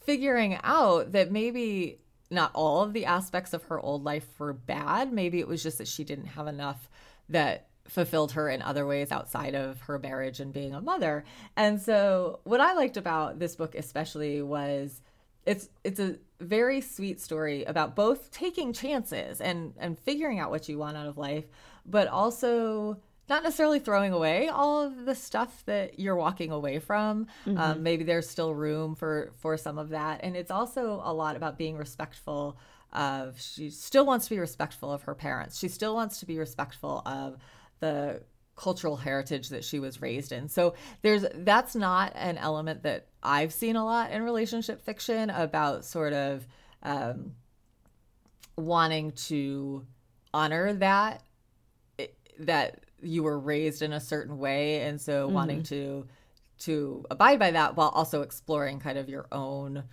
Speaker 1: figuring out that maybe not all of the aspects of her old life were bad. Maybe it was just that she didn't have enough that fulfilled her in other ways outside of her marriage and being a mother. And so what i liked about this book especially was it's it's a very sweet story about both taking chances and and figuring out what you want out of life but also not necessarily throwing away all of the stuff that you're walking away from. Um, maybe there's still room for for some of that. And it's also a lot about being respectful of she still wants to be respectful of her parents. She still wants to be respectful of the cultural heritage that she was raised in. So there's that's not an element that I've seen a lot in relationship fiction about sort of um, wanting to honor that that you were raised in a certain way and so wanting to to abide by that while also exploring kind of your own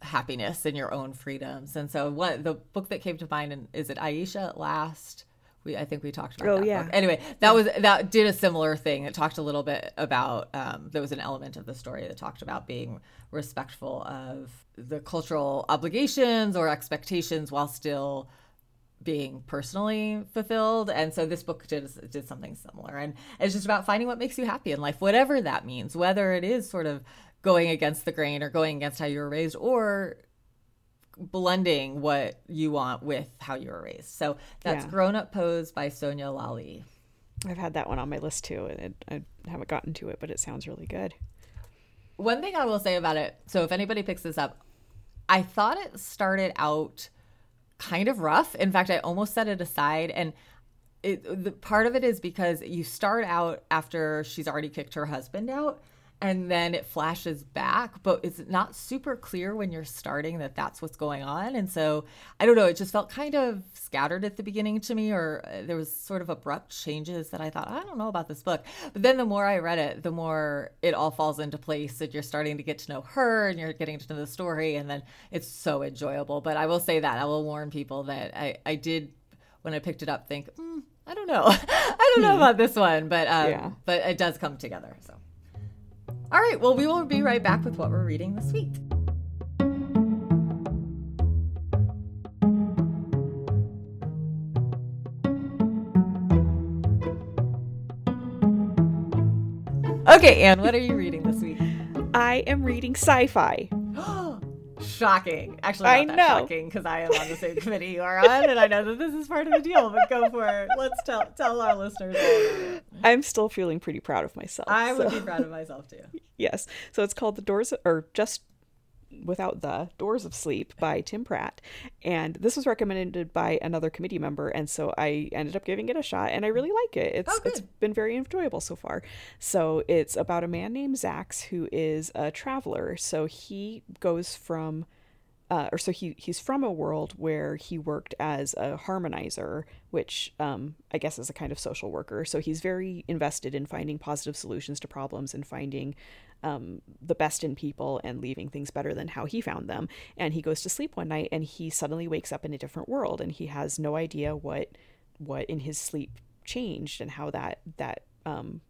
Speaker 1: happiness and your own freedoms. And so what the book that came to mind and is it Ayesha at last? We I think we talked about
Speaker 2: Oh,
Speaker 1: that
Speaker 2: yeah.
Speaker 1: book. Anyway, that was that did a similar thing. It talked a little bit about um, there was an element of the story that talked about being respectful of the cultural obligations or expectations while still being personally fulfilled. And so this book did did something similar. And it's just about finding what makes you happy in life, whatever that means, whether it is sort of going against the grain or going against how you were raised or blending what you want with how you were raised. So that's
Speaker 2: Yeah.
Speaker 1: Grown Up Pose by Sonya Lalli.
Speaker 2: I've had that one on my list too, and it, I haven't gotten to it, but it sounds really good.
Speaker 1: One thing I will say about it, so if anybody picks this up, I thought it started out kind of rough. In fact, I almost set it aside and it, the part of it is because you start out after she's already kicked her husband out and then it flashes back but it's not super clear when you're starting that that's what's going on. And so i don't know it just felt kind of scattered at the beginning to me or uh, there was sort of abrupt changes that i thought i don't know about this book. But then the more i read it the more it all falls into place and you're starting to get to know her and you're getting to know the story and then it's so enjoyable. But i will say that i will warn people that i i did when i picked it up think mm, i don't know. I don't know hmm. about this one. But um, yeah. but it does come together so all right, well, we will be right back with what we're reading this week. Okay, Anne, what are you reading this week?
Speaker 2: I am reading sci fi.
Speaker 1: Shocking. Actually, I know. shocking because I am on the same committee you are on, and I know that this is part of the deal. But go for it. Let's tell tell our listeners.
Speaker 2: I'm still feeling pretty proud of myself.
Speaker 1: I would be proud of myself too.
Speaker 2: yes. So it's called the Doors, or just without the Doors of Sleep by Tim Pratt. And this was recommended by another committee member. And so I ended up giving it a shot and I really like it. It's, oh, it's been very enjoyable so far. So it's about a man named Zax who is a traveler. So he goes from uh, or so he he's from a world where he worked as a harmonizer, which um, I guess is a kind of social worker. So he's very invested in finding positive solutions to problems and finding um, the best in people and leaving things better than how he found them. And he goes to sleep one night and he suddenly wakes up in a different world and he has no idea what what in his sleep changed and how that that um,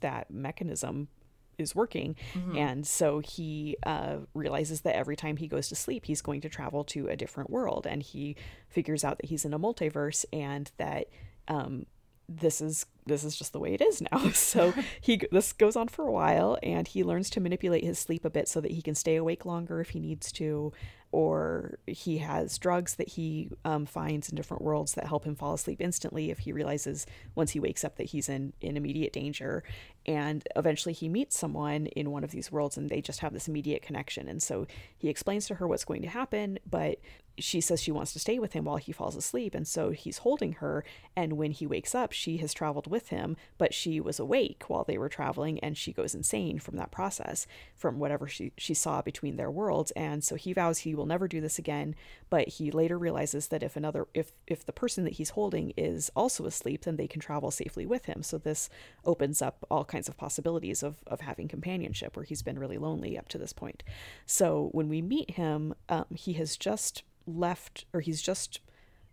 Speaker 2: that mechanism is working. Mm-hmm. And so he uh, realizes that every time he goes to sleep, he's going to travel to a different world. And he figures out that he's in a multiverse and that um, this is this is just the way it is now. So he this goes on for a while, and he learns to manipulate his sleep a bit so that he can stay awake longer if he needs to, or he has drugs that he um, finds in different worlds that help him fall asleep instantly if he realizes once he wakes up that he's in in immediate danger. And eventually he meets someone in one of these worlds, and they just have this immediate connection. And so he explains to her what's going to happen, but she says she wants to stay with him while he falls asleep. And so he's holding her. And when he wakes up, she has traveled with him, but she was awake while they were traveling and she goes insane from that process, from whatever she, she saw between their worlds. And so he vows he will never do this again. But he later realizes that if another, if, if the person that he's holding is also asleep, then they can travel safely with him. So this opens up all kinds of possibilities of, of having companionship where he's been really lonely up to this point. So when we meet him, um, he has just left or he's just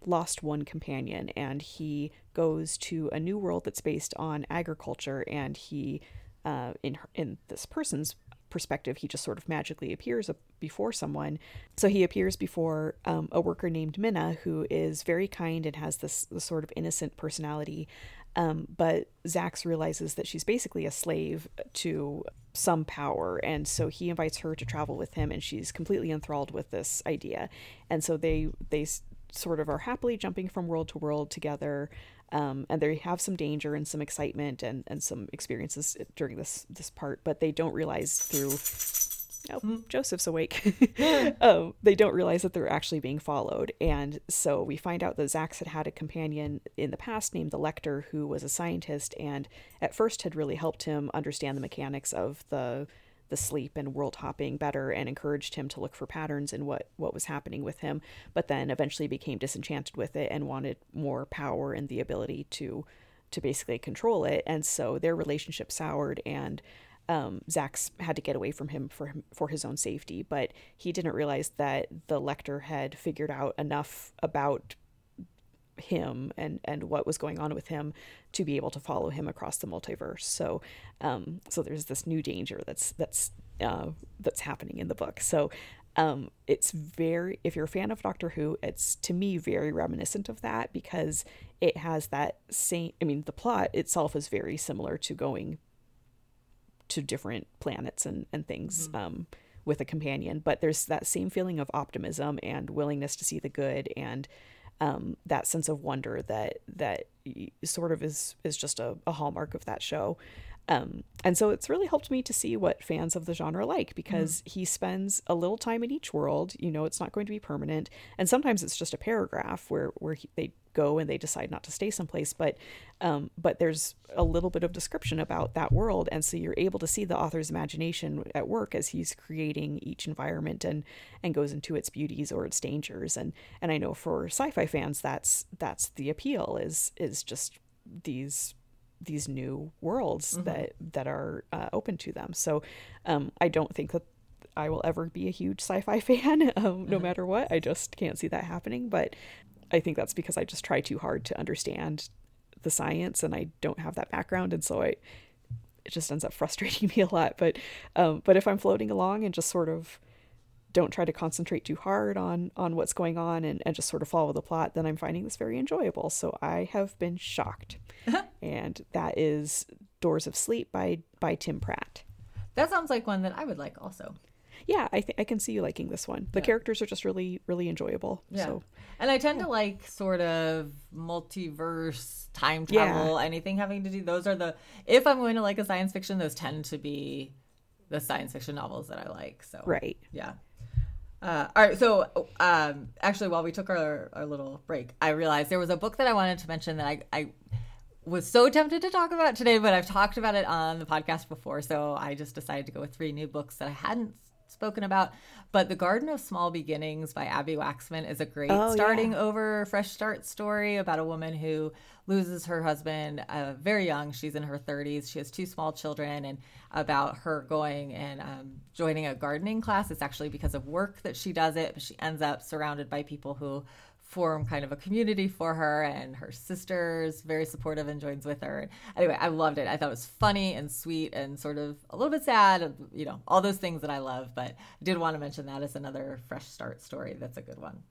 Speaker 2: lost one companion and he goes to a new world that's based on agriculture and he uh, in in this person's perspective he just sort of magically appears before someone. So he appears before um, a worker named minna who is very kind and has this, this sort of innocent personality. Um, but Zax realizes that she's basically a slave to some power, and so he invites her to travel with him, and she's completely enthralled with this idea. And so they they sort of are happily jumping from world to world together, um, and they have some danger and some excitement and and some experiences during this this part, but they don't realize through oh, hmm. Joseph's awake. um, they don't realize that they're actually being followed. And so we find out that Zax had had a companion in the past named the Lector, who was a scientist and at first had really helped him understand the mechanics of the the sleep and world hopping better and encouraged him to look for patterns in what what was happening with him but then eventually became disenchanted with it and wanted more power and the ability to to basically control it. And so their relationship soured and um, Zax had to get away from him for him, for his own safety, but he didn't realize that the Lector had figured out enough about him and and what was going on with him to be able to follow him across the multiverse. So, um, so there's this new danger that's that's uh, that's happening in the book. So, um, it's very if you're a fan of Doctor Who, it's to me very reminiscent of that because it has that same. I mean, the plot itself is very similar to going to different planets and and things mm-hmm. um, with a companion. But there's that same feeling of optimism and willingness to see the good and um, that sense of wonder that that sort of is is just a, a hallmark of that show. Um, and so it's really helped me to see what fans of the genre like because mm. he spends a little time in each world. You know, it's not going to be permanent, and sometimes it's just a paragraph where where he, they go and they decide not to stay someplace. But um, but there's a little bit of description about that world, and so you're able to see the author's imagination at work as he's creating each environment and and goes into its beauties or its dangers. And and I know for sci-fi fans, that's that's the appeal is is just these these new worlds mm-hmm. that that are uh, open to them. So um, I don't think that I will ever be a huge sci-fi fan, um, mm-hmm. no matter what. I just can't see that happening. But I think that's because I just try too hard to understand the science, and I don't have that background, and so I it just ends up frustrating me a lot. But um, but if I'm floating along and just sort of don't try to concentrate too hard on on what's going on and, and just sort of follow the plot, then I'm finding this very enjoyable. So I have been shocked. Uh-huh. and that is Doors of Sleep by by Tim Pratt.
Speaker 1: That sounds like one that I would like also.
Speaker 2: Yeah, I think I can see you liking this one. The yeah. characters are just really, really enjoyable. Yeah. So.
Speaker 1: And I tend yeah. to like sort of multiverse, time travel, yeah. anything having to do. Those are the if I'm going to like a science fiction, those tend to be the science fiction novels that I like. So
Speaker 2: right,
Speaker 1: yeah. Uh, all right, so um, actually, while we took our, our little break, I realized there was a book that I wanted to mention that I, I was so tempted to talk about today, but I've talked about it on the podcast before, so I just decided to go with three new books that I hadn't spoken about. But The Garden of Small Beginnings by Abbi Waxman is a great oh, starting yeah. over fresh start story about a woman who loses her husband uh, very young. She's in her 30s. She has two small children, and about her going and um, joining a gardening class. It's actually because of work that she does it, but she ends up surrounded by people who form kind of a community for her and her sister's very supportive and joins with her anyway i loved it i thought it was funny and sweet and sort of a little bit sad you know all those things that i love but i did want to mention that as another fresh start story that's a good one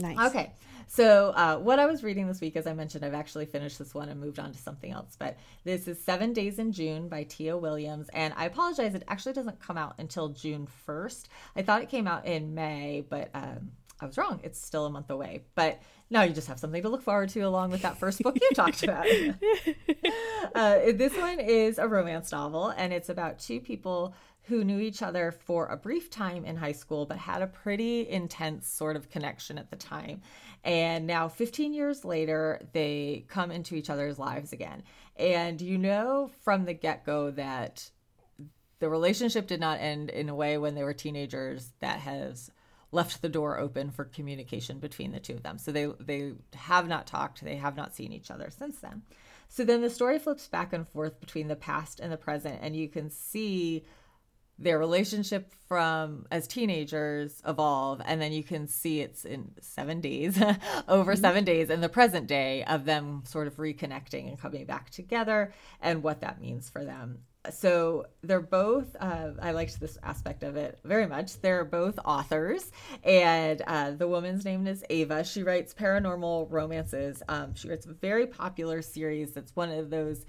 Speaker 2: Nice.
Speaker 1: Okay. So, uh, what I was reading this week, as I mentioned, I've actually finished this one and moved on to something else. But this is Seven Days in June by Tia Williams. And I apologize, it actually doesn't come out until June 1st. I thought it came out in May, but um, I was wrong. It's still a month away. But now you just have something to look forward to along with that first book you talked about. uh, this one is a romance novel, and it's about two people who knew each other for a brief time in high school, but had a pretty intense sort of connection at the time. And now, 15 years later, they come into each other's lives again. And you know from the get go that the relationship did not end in a way when they were teenagers that has left the door open for communication between the two of them. So they they have not talked, they have not seen each other since then. So then the story flips back and forth between the past and the present and you can see their relationship from as teenagers evolve and then you can see it's in seven days over mm-hmm. seven days in the present day of them sort of reconnecting and coming back together and what that means for them so they're both uh, i liked this aspect of it very much. They're both authors and uh, the woman's name is ava. She writes paranormal romances. Um, she writes a very popular series. That's one of those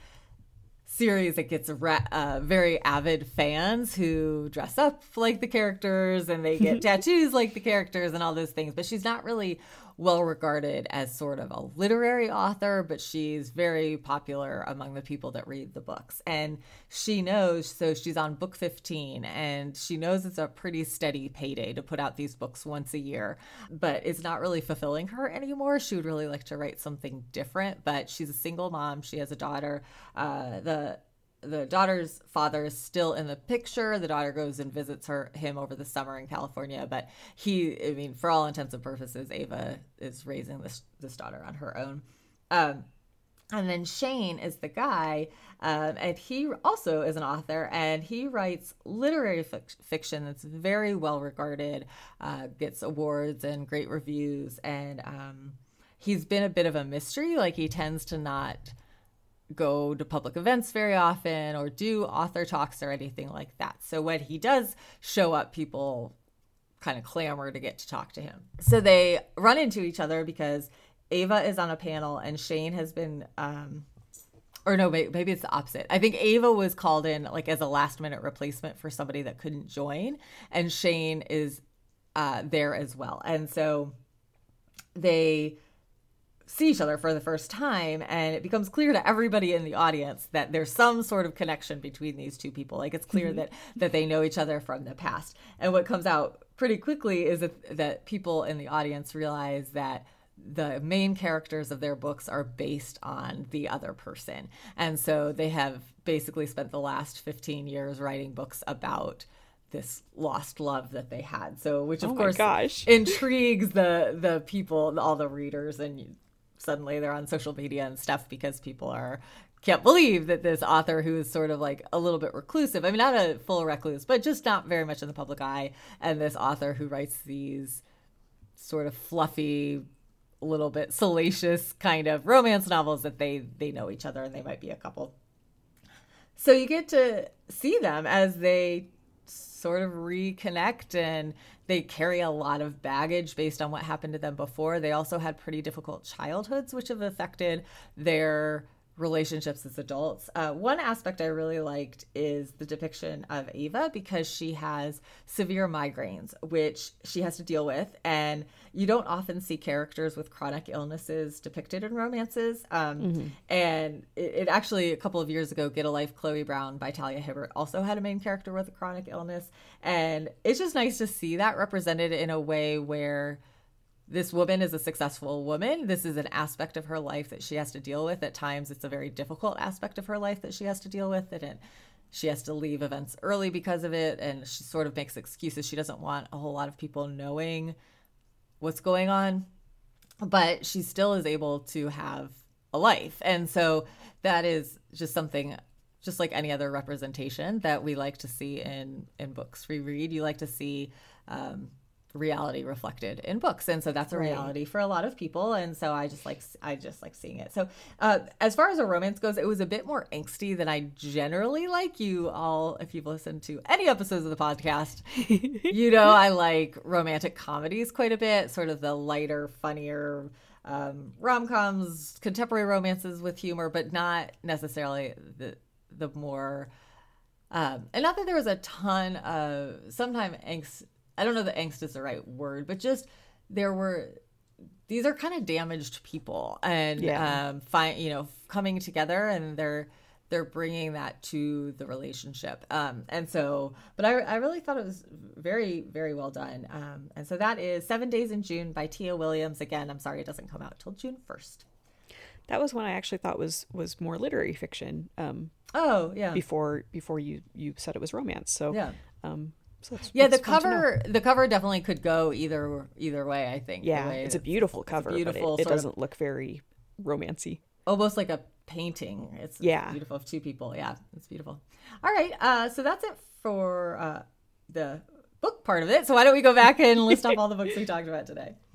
Speaker 1: series that gets uh, very avid fans who dress up like the characters and they get tattoos like the characters and all those things. But she's not really well regarded as sort of a literary author, but she's very popular among the people that read the books. And she knows, so she's on book 15, and she knows it's a pretty steady payday to put out these books once a year, but it's not really fulfilling her anymore. She would really like to write something different, but she's a single mom. She has a daughter. Uh, the the daughter's father is still in the picture. The daughter goes and visits her him over the summer in California, but he, I mean, for all intents and purposes, Ava is raising this this daughter on her own. Um, and then Shane is the guy, um, and he also is an author, and he writes literary fiction that's very well regarded, uh, gets awards and great reviews, and um, he's been a bit of a mystery. Like he tends to not go to public events very often or do author talks or anything like that. So when he does show up, people kind of clamor to get to talk to him. So they run into each other because Ava is on a panel and Shane has been um or no, maybe it's the opposite. I think Ava was called in like as a last minute replacement for somebody that couldn't join and Shane is uh there as well. And so they see each other for the first time and it becomes clear to everybody in the audience that there's some sort of connection between these two people like it's clear mm-hmm. that that they know each other from the past and what comes out pretty quickly is that, that people in the audience realize that the main characters of their books are based on the other person and so they have basically spent the last 15 years writing books about this lost love that they had. So, which of oh course
Speaker 2: gosh.
Speaker 1: intrigues the the people, all the readers, and suddenly they're on social media and stuff because people are can't believe that this author who is sort of like a little bit reclusive. I mean, not a full recluse, but just not very much in the public eye. And this author who writes these sort of fluffy, little bit salacious kind of romance novels that they they know each other and they might be a couple. So you get to see them as they sort of reconnect and they carry a lot of baggage based on what happened to them before. They also had pretty difficult childhoods, which have affected their relationships as adults. Uh, one aspect I really liked is the depiction of Ava because she has severe migraines, which she has to deal with. And you don't often see characters with chronic illnesses depicted in romances. Um, mm-hmm. And it, it, actually, a couple of years ago, Get a Life, Chloe Brown by Talia Hibbert also had a main character with a chronic illness. And it's just nice to see that represented in a way where this woman is a successful woman. This is an aspect of her life that she has to deal with. At times, it's a very difficult aspect of her life that she has to deal with. And she has to leave events early because of it. And she sort of makes excuses. She doesn't want a whole lot of people knowing what's going on. But she still is able to have a life. And so that is just something just like any other representation that we like to see in in books we read you like to see um, reality reflected in books. And so that's a reality right. for a lot of people. And so i just like i just like seeing it. So uh, as far as a romance goes it was a bit more angsty than i generally like you all if you've listened to any episodes of the podcast. You know i like romantic comedies quite a bit sort of the lighter funnier um, rom-coms contemporary romances with humor but not necessarily the the more um, and not that there was a ton of sometimes angst I don't know that angst is the right word, but just there were these are kind of damaged people and yeah. um find you know coming together and they're they're bringing that to the relationship. Um and so but i i really thought it was very very well done. Um and so that is seven days in june by tia williams. Again i'm sorry it doesn't come out till june 1st
Speaker 2: that was one i actually thought was was more literary fiction um
Speaker 1: oh yeah.
Speaker 2: before before you you said it was romance. So
Speaker 1: yeah.
Speaker 2: um
Speaker 1: so yeah, the cover the cover definitely could go either either way. I think.
Speaker 2: Yeah, it's a beautiful cover. A beautiful. It, it doesn't look very romancy.
Speaker 1: Almost like a painting. It's
Speaker 2: yeah
Speaker 1: beautiful of two people. Yeah, it's beautiful. All right, uh, so that's it for uh, the book part of it. So why don't we go back and list off all the books we talked about today?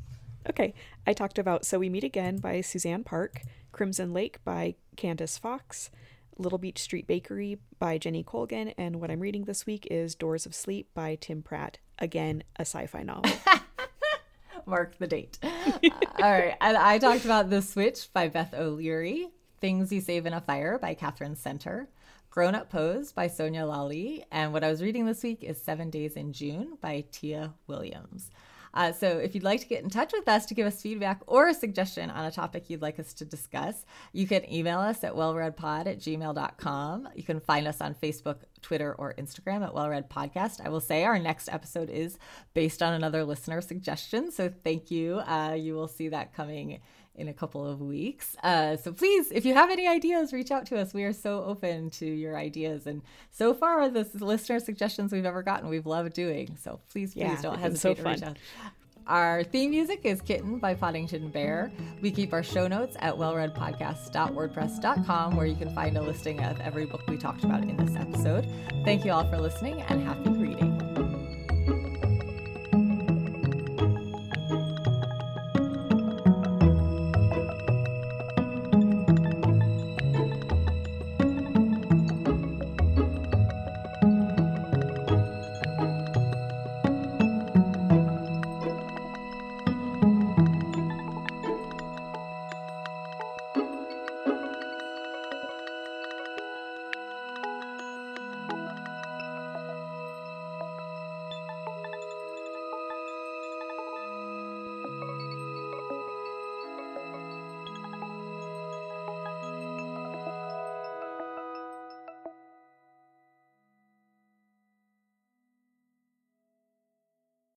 Speaker 2: Okay, I talked about So We Meet Again by Suzanne Park, Crimson Lake by Candice Fox. Little Beach Street Bakery by Jenny Colgan, and what I'm reading this week is Doors of Sleep by Tim Pratt. Again, a sci fi novel.
Speaker 1: Mark the date. uh, all right. And I talked about The Switch by Beth O'Leary, Things You Save in a Fire by Katherine Center, Grown Up Pose by Sonya Lalli, and what I was reading this week is Seven Days in June by Tia Williams. Uh, so if you'd like to get in touch with us to give us feedback or a suggestion on a topic you'd like us to discuss, you can email us at wellreadpod at gmail.com. You can find us on Facebook, Twitter, or Instagram at Wellread Podcast. I will say our next episode is based on another listener suggestion. So thank you. Uh, you will see that coming in a couple of weeks. Uh, so please, if you have any ideas, reach out to us. We are so open to your ideas. And so far, the listener suggestions we've ever gotten, we've loved doing. So please, please yeah, don't hesitate so to reach out. Our theme music is Kitten by Poddington Bear. We keep our show notes at wellreadpodcast.wordpress.com, where you can find a listing of every book we talked about in this episode. Thank you all for listening and happy